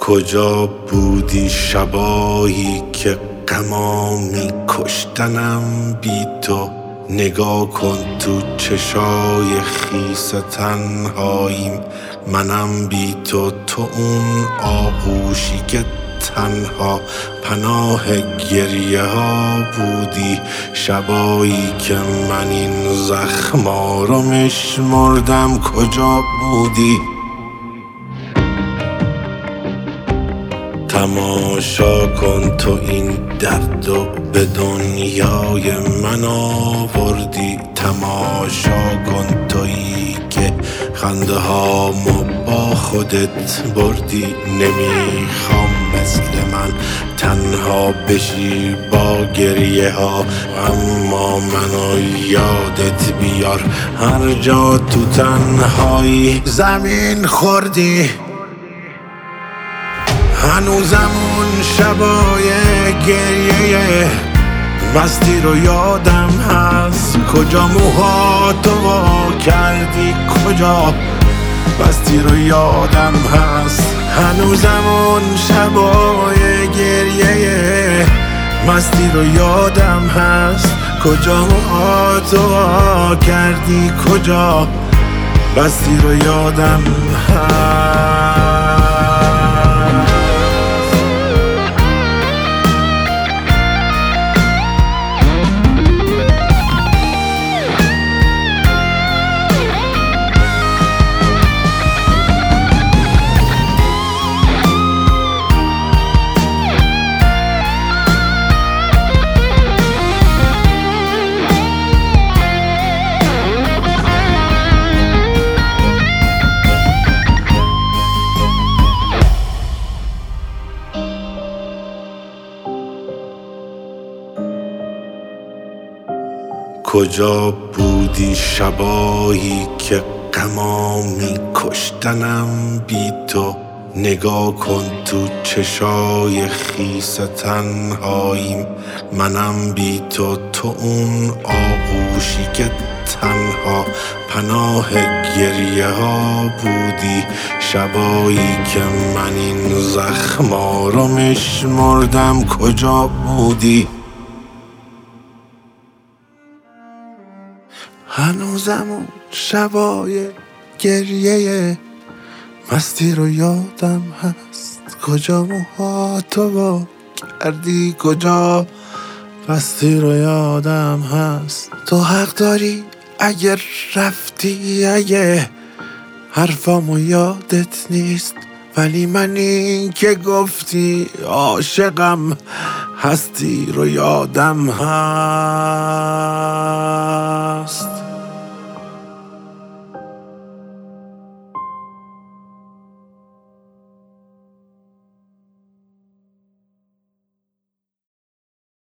کجا بودی شبایی که غمامی کشتنم بی تو؟ نگاه کن تو چشای خیس تنهاییم. منم بی تو تو اون آغوشی که تنها پناه گریه ها بودی. شبایی که من این زخما رو مشمردم کجا بودی؟ تماشا کن تو این درد و به دنیای من آوردی. تماشا کن تویی که خنده هامو با خودت بردی. نمی‌خوام مثل من تنها بشی با گریه ها. اما منو یادت بیار. هر جا تو تنهایی زمین خوردی. هنوزم اون شبای گریه. مستی رو یادم هست. کجا موها تو کردی کجا؟ بستی رو یادم هست. هنوزم اون شبای گریه. مستی رو یادم هست. کجا موها تو کردی کجا؟ بستی رو یادم هست. کجا بودی شبایی که غمامی کشتنم بی تو؟ نگاه کن تو چشای خیس تنهاییم. منم بی تو تو اون آغوشی که تنها پناه گریه ها بودی. شبایی که من این زخما رو مشمردم کجا بودی؟ هنوزم اون شبای گریه مستی رو یادم هست. کجا موها تو با کردی؟ کجا بستی رو یادم هست؟ تو حق داری اگر رفتی؟ اگه حرفامو یادت نیست. ولی من این که گفتی عاشقم هستی رو یادم هست.